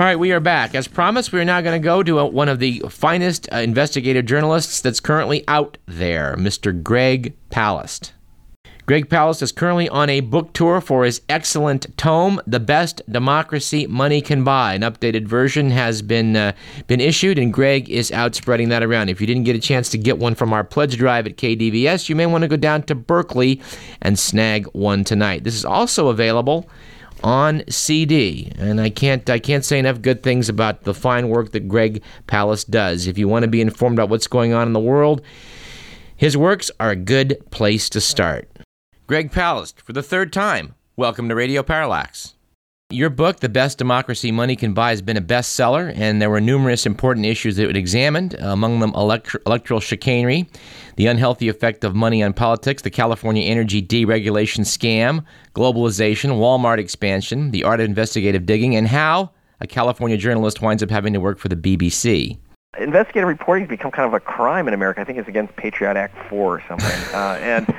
All right, we are back. As promised, we are now going to go to a, one of the finest uh, investigative journalists that's currently out there, Mr. Greg Palast. Greg Palast is currently on a book tour for his excellent tome, "The Best Democracy Money Can Buy." An updated version has been uh, been issued, and Greg is out spreading that around. If you didn't get a chance to get one from our pledge drive at KDVS, you may want to go down to Berkeley and snag one tonight. This is also available on CD, and I can't I can't say enough good things about the fine work that Greg Palast does. If you want to be informed about what's going on in the world, his works are a good place to start. Greg Palast, for the third time, welcome to Radio Parallax. Your book, The Best Democracy Money Can Buy, has been a bestseller, and there were numerous important issues that it examined, among them elect- electoral chicanery, the unhealthy effect of money on politics, the California energy deregulation scam, globalization, Walmart expansion, the art of investigative digging, and how a California journalist winds up having to work for the BBC. Investigative reporting has become kind of a crime in America. I think it's against Patriot Act 4 or something. uh, and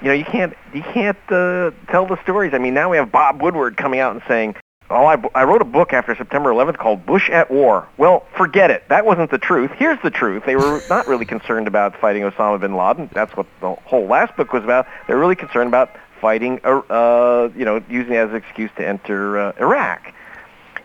you know, you can't you can't uh, tell the stories. I mean, now we have Bob Woodward coming out and saying, "Oh, I, I wrote a book after September 11th called Bush at War." Well, forget it. That wasn't the truth. Here's the truth. They were not really concerned about fighting Osama bin Laden. That's what the whole last book was about. They were really concerned about fighting, uh, uh you know, using it as an excuse to enter uh, Iraq.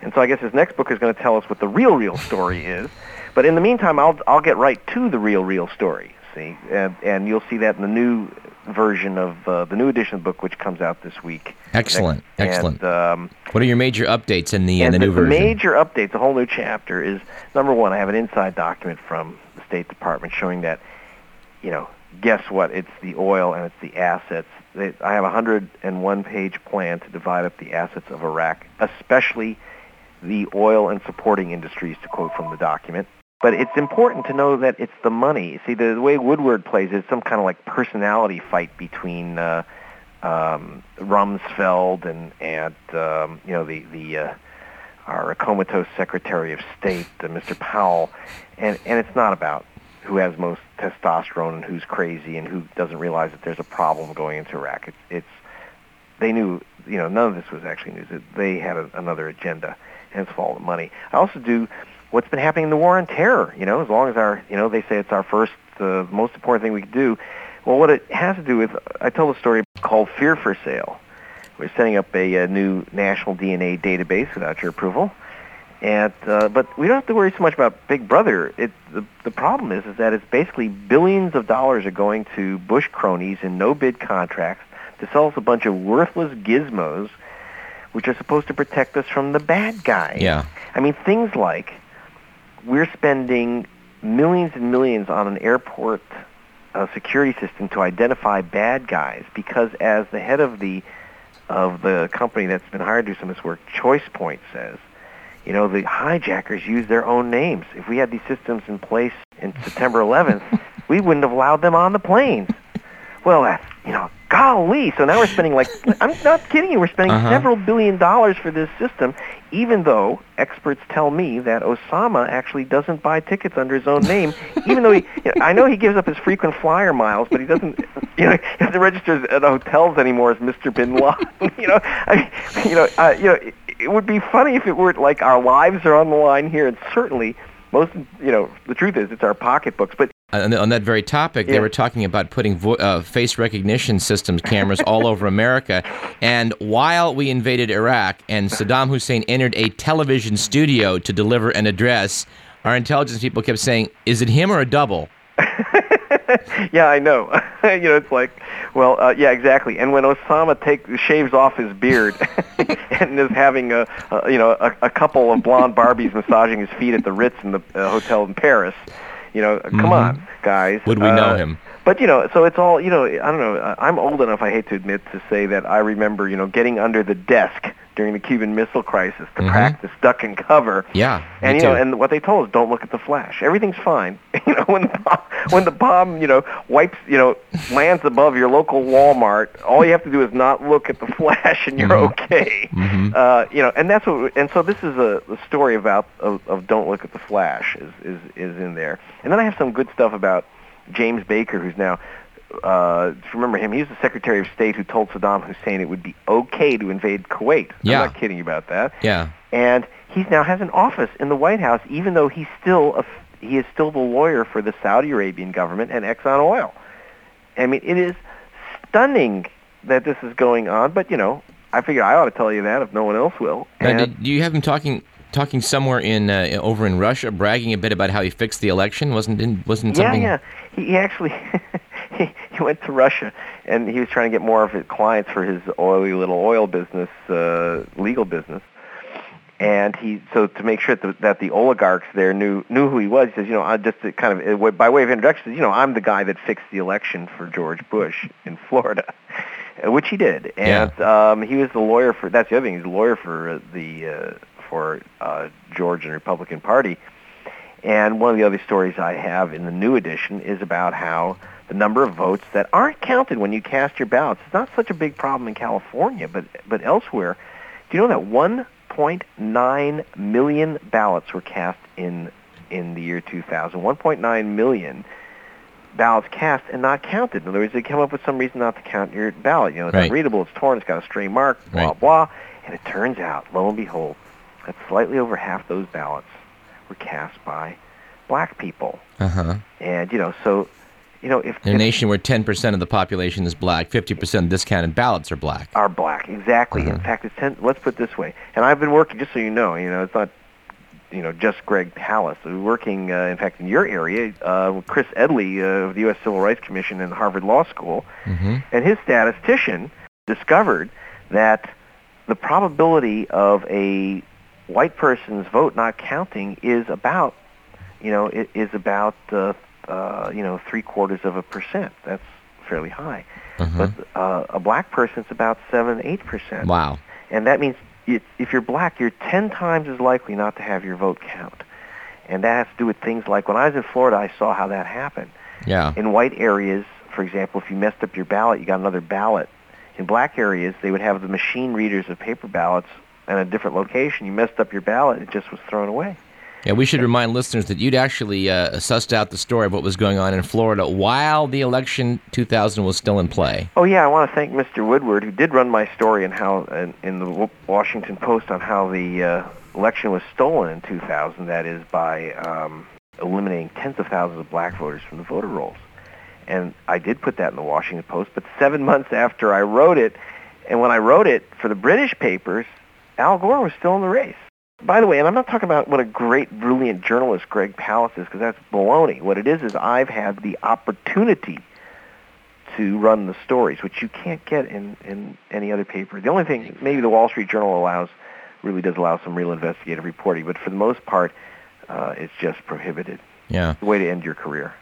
And so I guess his next book is going to tell us what the real, real story is. But in the meantime, I'll I'll get right to the real, real story. See, and and you'll see that in the new version of uh, the new edition of the book, which comes out this week. Excellent, next, excellent. And, um, what are your major updates in the in the new the, version? The major updates, the whole new chapter is number one. I have an inside document from the State Department showing that, you know, guess what? It's the oil and it's the assets. I have a 101 page plan to divide up the assets of Iraq, especially the oil and supporting industries, to quote from the document. But it's important to know that it's the money. See, the, the way Woodward plays it's some kind of like personality fight between uh, um, Rumsfeld and and um, you know the the uh, our comatose Secretary of State, uh, Mr. Powell, and and it's not about who has most testosterone and who's crazy and who doesn't realize that there's a problem going into Iraq. It's it's they knew you know none of this was actually news. They had a, another agenda, it's all the money. I also do what's been happening in the war on terror. You know, as long as our, you know, they say it's our first, uh, most important thing we can do. Well, what it has to do with, I tell a story called Fear for Sale. We're setting up a, a new national DNA database without your approval. And uh, but we don't have to worry so much about Big Brother. It, the the problem is is that it's basically billions of dollars are going to Bush cronies in no bid contracts to sell us a bunch of worthless gizmos, which are supposed to protect us from the bad guys. Yeah. I mean things like we're spending millions and millions on an airport uh, security system to identify bad guys because as the head of the of the company that's been hired to do some of this work, Choice Point says, you know, the hijackers use their own names. If we had these systems in place in September 11th, we wouldn't have allowed them on the planes. Well, that's, you know, golly. So now we're spending like, I'm not kidding you, we're spending uh-huh. several billion dollars for this system, even though experts tell me that Osama actually doesn't buy tickets under his own name, even though he, you know, I know he gives up his frequent flyer miles, but he doesn't, you know, he doesn't register at hotels anymore as Mr. Bin Laden. you know, I, you know, uh, you know, it, it would be funny if it were like our lives are on the line here, and certainly most, you know, the truth is it's our pocketbooks, but on, that very topic, yeah. they were talking about putting vo- uh, face recognition systems cameras all over America. And while we invaded Iraq and Saddam Hussein entered a television studio to deliver an address, our intelligence people kept saying, "Is it him or a double?" yeah, I know. you know, it's like, well, uh, yeah, exactly. And when Osama take shaves off his beard and is having a, a you know a, a couple of blonde Barbies massaging his feet at the Ritz in the uh, hotel in Paris, you know, mm-hmm. come on, guys. Would we uh, know him? But you know, so it's all you know. I don't know. I'm old enough. I hate to admit to say that I remember you know getting under the desk during the Cuban Missile Crisis to mm-hmm. practice duck and cover. Yeah, and you know, and what they told us, don't look at the flash. Everything's fine. you know, when the bomb, when the bomb, you know, wipes, you know, lands above your local Walmart, all you have to do is not look at the flash, and you're mm-hmm. okay. Mm-hmm. Uh, you know, and that's what. And so this is a, a story about of, of don't look at the flash is is is in there. And then I have some good stuff about James Baker, who's now uh, remember him, he was the Secretary of State who told Saddam Hussein it would be okay to invade Kuwait. Yeah. I'm not kidding about that. Yeah. And he now has an office in the White House, even though he's still a, he is still the lawyer for the Saudi Arabian government and Exxon Oil. I mean, it is stunning that this is going on, but you know, I figure I ought to tell you that if no one else will. Now, And- did, do you have him talking talking somewhere in uh, over in Russia, bragging a bit about how he fixed the election? Wasn't in, wasn't yeah, something? yeah. He, he actually he, he went to Russia and he was trying to get more of his clients for his oily little oil business, uh, legal business. And he so to make sure that the, that the oligarchs there knew knew who he was. He says, you know, I just to kind of by way of introduction, says, you know, I'm the guy that fixed the election for George Bush in Florida, which he did. And um, he was the lawyer for. That's the other thing. He's the lawyer for uh, the uh, for uh, Georgian Republican Party. And one of the other stories I have in the new edition is about how the number of votes that aren't counted when you cast your ballots. It's not such a big problem in California, but but elsewhere. Do you know that 1.9 million ballots were cast in in the year 2000? 1.9 million ballots cast and not counted. In other words, they come up with some reason not to count your ballot. You know, it's Right. unreadable, it's torn, it's got a stray mark, blah Right. blah. And it turns out, lo and behold, that slightly over half those ballots were cast by black people. Uh huh. And you know, so you know, if, In a nation where 10% of the population is black, 50% of discounted ballots are black. are black, exactly. In Uh-huh. fact, it's ten, let's put it this way. And I've been working, just so you know, you know, it's not, you know, just Greg Palast. We're working, uh, in fact, in your area, uh, with Chris Edley uh, of the U.S. Civil Rights Commission and Harvard Law School, hmm and his statistician discovered that the probability of a white person's vote not counting is about, you know, it is about, uh, uh, you know, three quarters of a percent. That's fairly high. Uh-huh. But uh, a black person's about seven, eight percent, Wow. and that means it, if you're black, you're ten times as likely not to have your vote count. And that has to do with things like when I was in Florida, I saw how that happened. Yeah. In white areas, for example, if you messed up your ballot, you got another ballot. In black areas, they would have the machine readers of paper ballots in a different location. You messed up your ballot, it just was thrown away. Yeah, we should remind listeners that you'd actually uh, sussed out the story of what was going on in Florida while the election 2000 was still in play. Oh yeah, I want to thank Mr. Woodward who did run my story and how in, in the Washington Post on how the uh, election was stolen in 2000. That is by um, eliminating tens of thousands of black voters from the voter rolls. And I did put that in the Washington Post. But seven months after I wrote it, and when I wrote it for the British papers, Al Gore was still in the race. By the way, and I'm not talking about what a great, brilliant journalist Greg Palast is, because that's baloney. What it is is I've had the opportunity to run the stories, which you can't get in, in any other paper. The only thing, maybe the Wall Street Journal allows, really does allow some real investigative reporting, but for the most part, uh, it's just prohibited. Yeah. The way to end your career.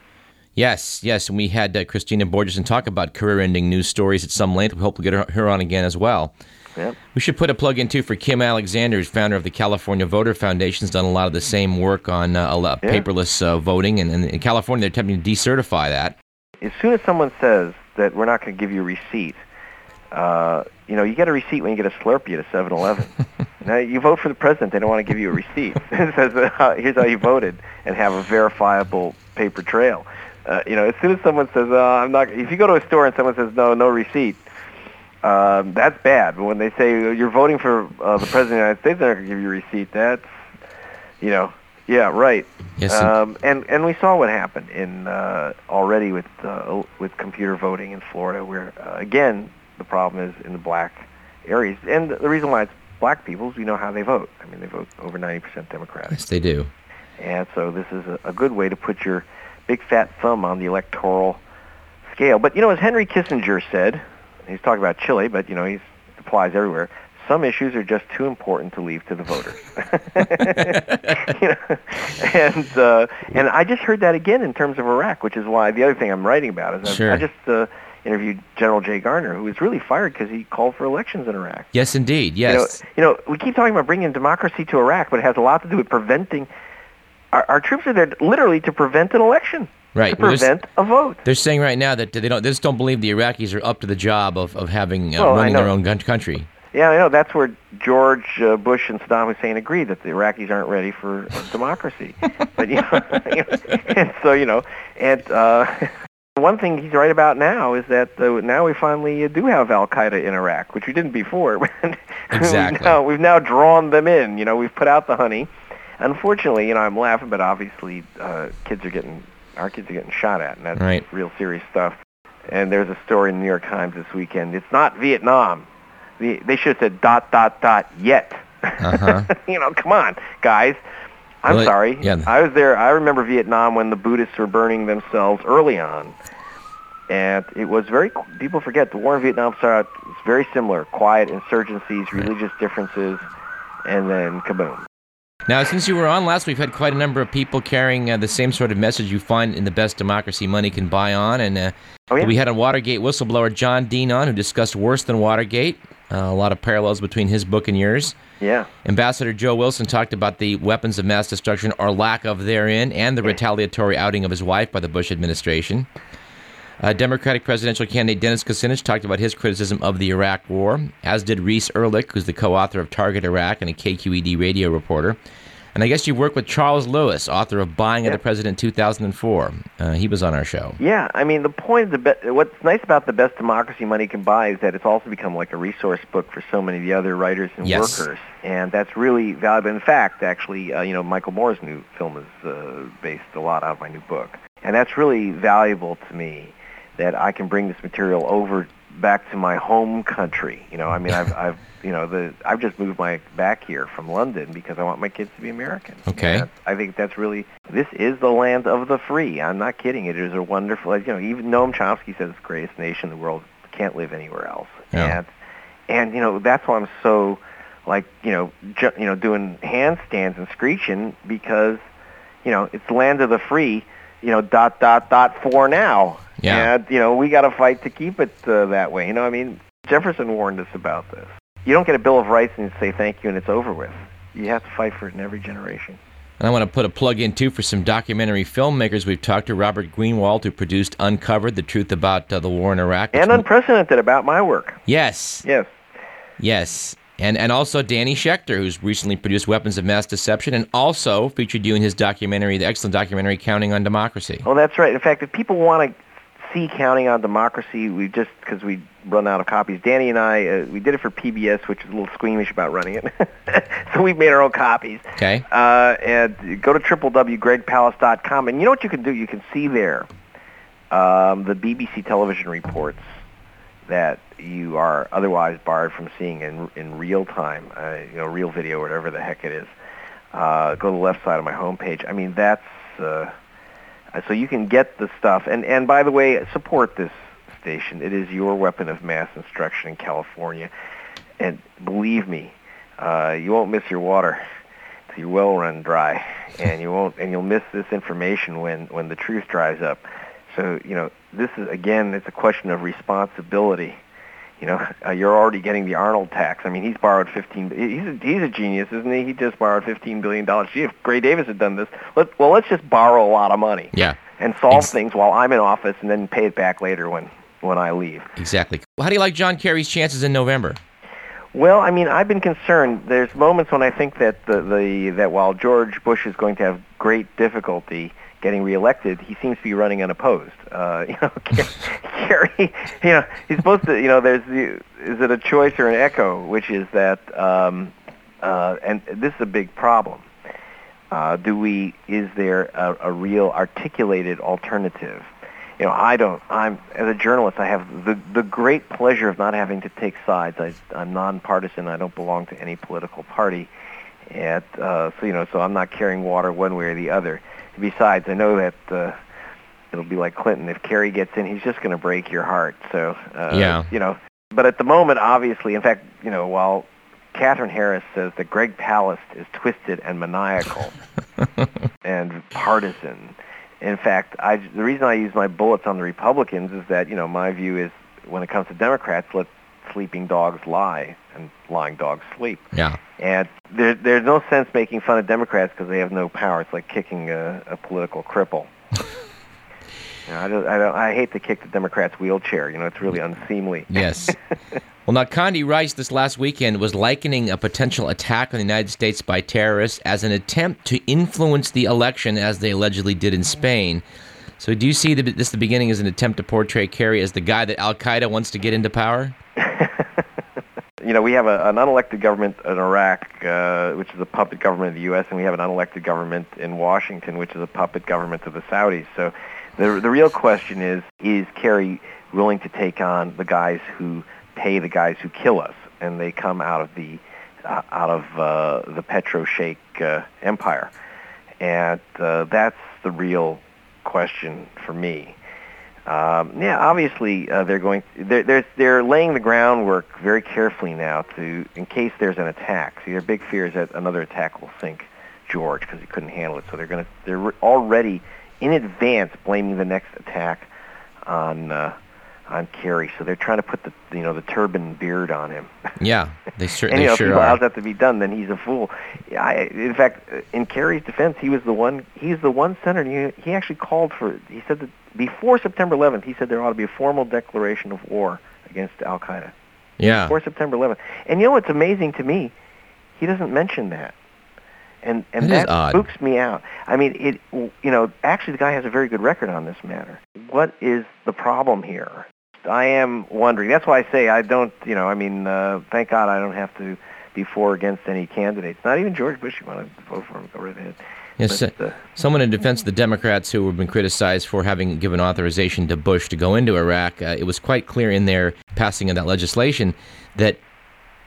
Yes, yes. And we had uh, Christina Borges talk about career-ending news stories at some length. We hope we'll get her, her on again as well. Yep. We should put a plug in too for Kim Alexander, who's founder of the California Voter Foundation. Has done a lot of the same work on uh, a lot- Yeah. paperless uh, voting, and, and in California they're attempting to decertify that. As soon as someone says that we're not going to give you a receipt, uh, you know, you get a receipt when you get a Slurpee at a 7-Eleven. now, you vote for the president, they don't want to give you a receipt. it says, uh, here's how you voted, and have a verifiable paper trail. Uh, you know, as soon as someone says, uh, I'm not, if you go to a store and someone says, no, no receipt, um, that's bad. But when they say you're voting for uh, the president of the United States, they're not going to give you a receipt. That's, you know, yeah, right. Yes, and- Um, and and we saw what happened in uh, already with uh, with computer voting in Florida, where uh, again the problem is in the black areas, and the reason why it's black people is we know how they vote. I mean, they vote over 90% Democratic, Yes, they do. and so this is a, a good way to put your big fat thumb on the electoral scale. But you know, as Henry Kissinger said, he's talking about Chile, but you know, he applies everywhere. Some issues are just too important to leave to the voters. you know? And uh, and I just heard that again in terms of Iraq, which is why the other thing I'm writing about is Sure. I just uh, interviewed General Jay Garner, who was really fired because he called for elections in Iraq. Yes, indeed. Yes. You know, you know, we keep talking about bringing democracy to Iraq, but it has a lot to do with preventing. Our, our troops are there literally to prevent an election, Right. to Well, there's- a vote. They're saying right now that they don't. They just don't believe the Iraqis are up to the job of, of having uh, Well, running their own gun- country. Yeah, I know. That's where George uh, Bush and Saddam Hussein agreed that the Iraqis aren't ready for democracy. but you know, you know, and so you know, and uh, one thing he's right about now is that uh, now we finally uh, do have Al Qaeda in Iraq, which we didn't before. Exactly. we've, now, we've now drawn them in. You know, we've put out the honey. Unfortunately, you know, I'm laughing, but obviously, uh, kids are getting our kids are getting shot at, and that's Right. real serious stuff. And there's a story in the New York Times this weekend. It's not Vietnam. The, they should have said dot dot dot yet. Uh-huh. you know, come on, guys. I'm Well, it- sorry. yeah. I was there. I remember Vietnam when the Buddhists were burning themselves early on, and it was very. People forget the war in Vietnam started. out- It's very similar: quiet insurgencies, religious differences, and then kaboom. Now, since you were on last, we've had quite a number of people carrying uh, the same sort of message you find in the best democracy money can buy on. And uh, Oh, yeah? we had a Watergate whistleblower, John Dean, on, who discussed worse than Watergate. Uh, a lot of parallels between his book and yours. Yeah. Ambassador Joe Wilson talked about the weapons of mass destruction or lack of therein and the retaliatory outing of his wife by the Bush administration. Uh, Democratic presidential candidate Dennis Kucinich talked about his criticism of the Iraq War, as did Reese Ehrlich, who's the co-author of Target Iraq and a KQED radio reporter. And I guess you worked with Charles Lewis, author of Buying of the President 2004. Uh, he was on our show. Yeah, I mean the point of the be- what's nice about the best democracy money can buy is that it's also become like a resource book for so many of the other writers and Yes. workers, and that's really valuable. In fact, actually, uh, you know, Michael Moore's new film is uh, based a lot out of my new book, and that's really valuable to me that I can bring this material over back to my home country. You know, I mean, I've, I've you know, the I've just moved my back here from London because I want my kids to be American. Okay. I think that's really this is the land of the free. I'm not kidding. It is a wonderful. You know, even Noam Chomsky says it's the greatest nation in the world. Can't live anywhere else. Yeah. And and you know that's why I'm so like you know ju- you know doing handstands and screeching because you know it's the land of the free. You know dot dot dot for now. Yeah. And you know we got to fight to keep it uh, that way. You know I mean Jefferson warned us about this. You don't get a Bill of Rights and say thank you and it's over with. You have to fight for it in every generation. And I want to put a plug in too for some documentary filmmakers. We've talked to Robert Greenwald, who produced Uncovered: The Truth About uh, the War in Iraq. And unprecedented about my work. yes, Yes. yes, and and also Danny Schechter, who's recently produced Weapons of Mass Deception, and also featured you in his documentary, the excellent documentary Counting on Democracy. Oh, that's right. In fact, if people want to see Counting on Democracy, we just because we run out of copies. Danny and I, uh, we did it for PBS, which is a little squeamish about running it, so we've made our own copies. Okay, Uh, and go to www.gregpalast.com, and you know what you can do? You can see there um, the BBC television reports that you are otherwise barred from seeing in in real time, uh, you know, real video, whatever the heck it is. Uh, go to the left side of my homepage. I mean, that's uh, so you can get the stuff. And and by the way, support this station. It is your weapon of mass instruction in California. And believe me, uh, you won't miss your water till your well run dry, and you won't, and you'll miss this information when when the truth dries up. So you know, this is again, it's a question of responsibility. You know, uh, you're already getting the Arnold tax. I mean, he's borrowed 15. He's a, he's a genius, isn't he? He just borrowed 15 billion dollars. Gee, if Gray Davis had done this, let, well, let's just borrow a lot of money yeah, and solve Ex- things while I'm in office, and then pay it back later when when I leave. exactly. Well, How do you like John Kerry's chances in November? Well, I mean, I've been concerned. There's moments when I think that the, the that while George Bush is going to have great difficulty getting reelected, he seems to be running unopposed. Uh, you know, Kerry, you know, he's supposed to. You know, there's the is it a choice or an echo, which is that, um, uh, and this is a big problem. Uh, do we? Is there a, a real articulated alternative? You know, I don't. I'm as a journalist. I have the the great pleasure of not having to take sides. I, I'm nonpartisan. I don't belong to any political party. And uh, so you know, so I'm not carrying water one way or the other. Besides, I know that uh, it'll be like Clinton. If Kerry gets in, he's just going to break your heart. So uh, Yeah. you know. But at the moment, obviously, in fact, you know, while Katherine Harris says that Greg Palast is twisted and maniacal and partisan. In fact, I, the reason I use my bullets on the Republicans is that, you know, my view is when it comes to Democrats, let sleeping dogs lie and lying dogs sleep. Yeah, And there, there's no sense making fun of Democrats because they have no power. It's like kicking a, a political cripple. you know, I, don't, I, don't, I hate to kick the Democrats' wheelchair. You know, it's really unseemly. yes. well, now Condi Rice this last weekend was likening a potential attack on the United States by terrorists as an attempt to influence the election, as they allegedly did in Spain. So, do you see the, this the beginning as an attempt to portray Kerry as the guy that Al Qaeda wants to get into power? You know, we have a, an unelected government in Iraq, uh, which is a puppet government of the U.S., and we have an unelected government in Washington, which is a puppet government of the Saudis. So the, the real question is, is Kerry willing to take on the guys who pay the guys who kill us? And they come out of the, uh, out of uh, the Petro Sheikh uh, empire. And uh, that's the real question for me. Um, yeah, obviously uh, they're going. They're, they're they're laying the groundwork very carefully now to in case there's an attack. See, their big fear is that another attack will sink George because he couldn't handle it. So they're going to they're already in advance blaming the next attack on uh, on Kerry. So they're trying to put the you know the turban beard on him. Yeah, they, cer- and they know, sure if he allows that to be done, then he's a fool. I, in fact, in Kerry's defense, he was the one. He's the one senator. He, he actually called for. He said that before September 11th, he said there ought to be a formal declaration of war against Al Qaeda. Yeah, Before September 11th, and you know what's amazing to me? He doesn't mention that, and and That that spooks me out. I mean, it. You know, actually, the guy has a very good record on this matter. What is the problem here? I am wondering. That's why I say I don't. You know, I mean, uh, thank God I don't have to be for or against any candidates. Not even George Bush. You want to vote for him? Go right ahead. Yes, But, uh, Someone in defense of the Democrats who have been criticized for having given authorization to Bush to go into Iraq, uh, it was quite clear in their passing of that legislation that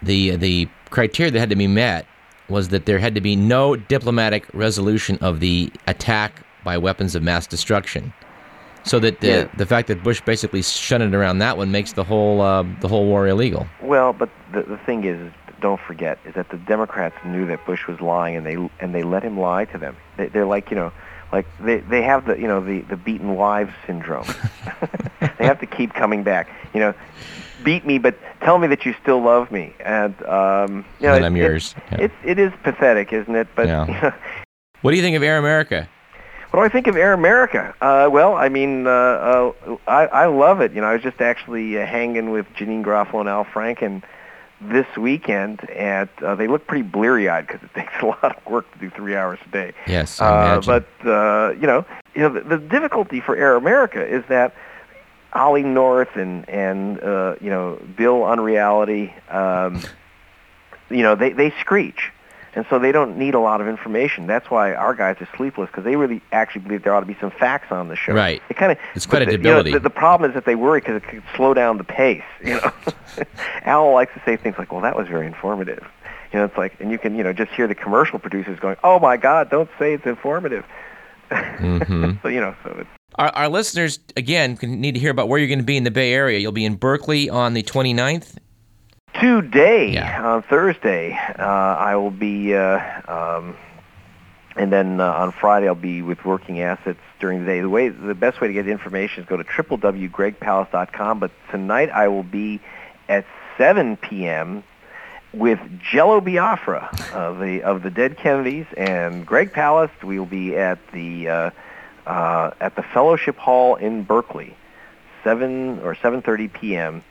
the the criteria that had to be met was that there had to be no diplomatic resolution of the attack by weapons of mass destruction. So that the, Yeah. the fact that Bush basically shunted around that one makes the whole uh, the whole war illegal. Well, but the the thing is, don't forget, is that the Democrats knew that Bush was lying, and they and they let him lie to them. They, they're like, you know, like they they have the you know the the beaten wives syndrome. they have to keep coming back. You know, beat me, but tell me that you still love me, and um, you know, And it- I'm it- yours. Yeah. It's it is pathetic, isn't it? But Yeah. you know, What do you think of Air America? What do I think of Air America? Uh, well, I mean, uh, uh, I, I love it. You know, I was just actually uh, hanging with Janeane Garofalo and Al Franken this weekend, and uh, they look pretty bleary-eyed because it takes a lot of work to do three hours a day. Yes, I Uh, imagine. but uh, you know, you know, the, the difficulty for Air America is that Ollie North and and uh, you know Bill Unreality, um, you know, they they screech, and so they don't need a lot of information. That's why our guys are sleepless because they really actually believe there ought to be some facts on the show. Right. It kind of It's credibility. the, you know, the, the problem is that they worry because it could slow down the pace. You know, Al likes to say things like, "Well, that was very informative." You know, it's like, and you can, you know, just hear the commercial producers going, "Oh my God, don't say it's informative." Mhm. so you know, so it's Our, our listeners, again, can need to hear about where you're going to be in the Bay Area. You'll be in Berkeley on the 29th. Today Yeah. on Thursday. Uh, I will be, uh, um, and then uh, on Friday I'll be with Working Assets during the day. The way, the best way to get information is go to www.gregpalast.com. But tonight I will be at 7 p.m. with Jello Biafra of the of the Dead Kennedys and Greg Palast. We will be at the uh, uh, at the Fellowship Hall in Berkeley, 7 or 7:30 p.m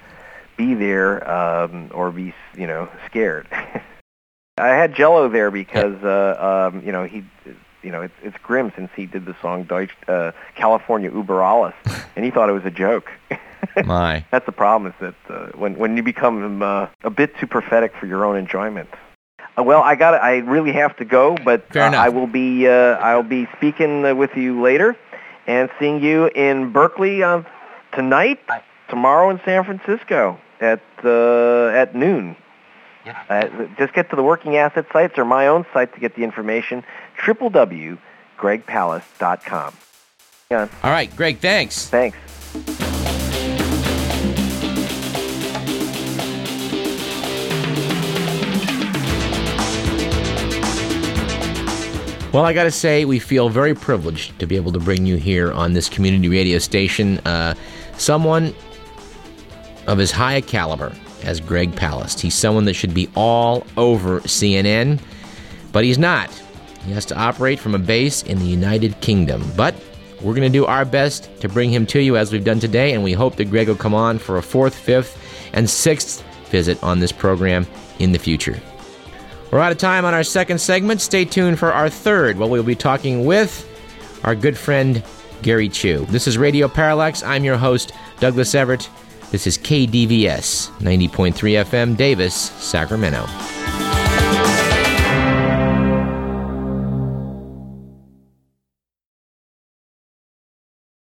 be there um, or be you know scared. I had Jello there because uh, um, you know he you know it's it's grim since he did the song Deutsch uh, California Uber Alles and he thought it was a joke. My. That's the problem is that uh, when when you become uh, a bit too prophetic for your own enjoyment. Uh, well, I got I really have to go, but Fair uh. I will be uh, I'll be speaking uh, with you later and seeing you in Berkeley on tonight, tomorrow in San Francisco at uh, at noon. Uh, just get to the working asset sites or my own site to get the information. www.gregpalast.com. Yeah, All right, Greg, thanks. thanks. Well, I got to say, we feel very privileged to be able to bring you here on this community radio station uh, someone of as high a caliber as Greg Palast. He's someone that should be all over CNN, but he's not. He has to operate from a base in the United Kingdom. But we're going to do our best to bring him to you as we've done today, and we hope that Greg will come on for a fourth, fifth, and sixth visit on this program in the future. We're out of time on our second segment. Stay tuned for our third, where we'll be talking with our good friend Gary Chu. This is Radio Parallax. I'm your host, Douglas Everett. This is KDVS 90.3 FM, Davis, Sacramento.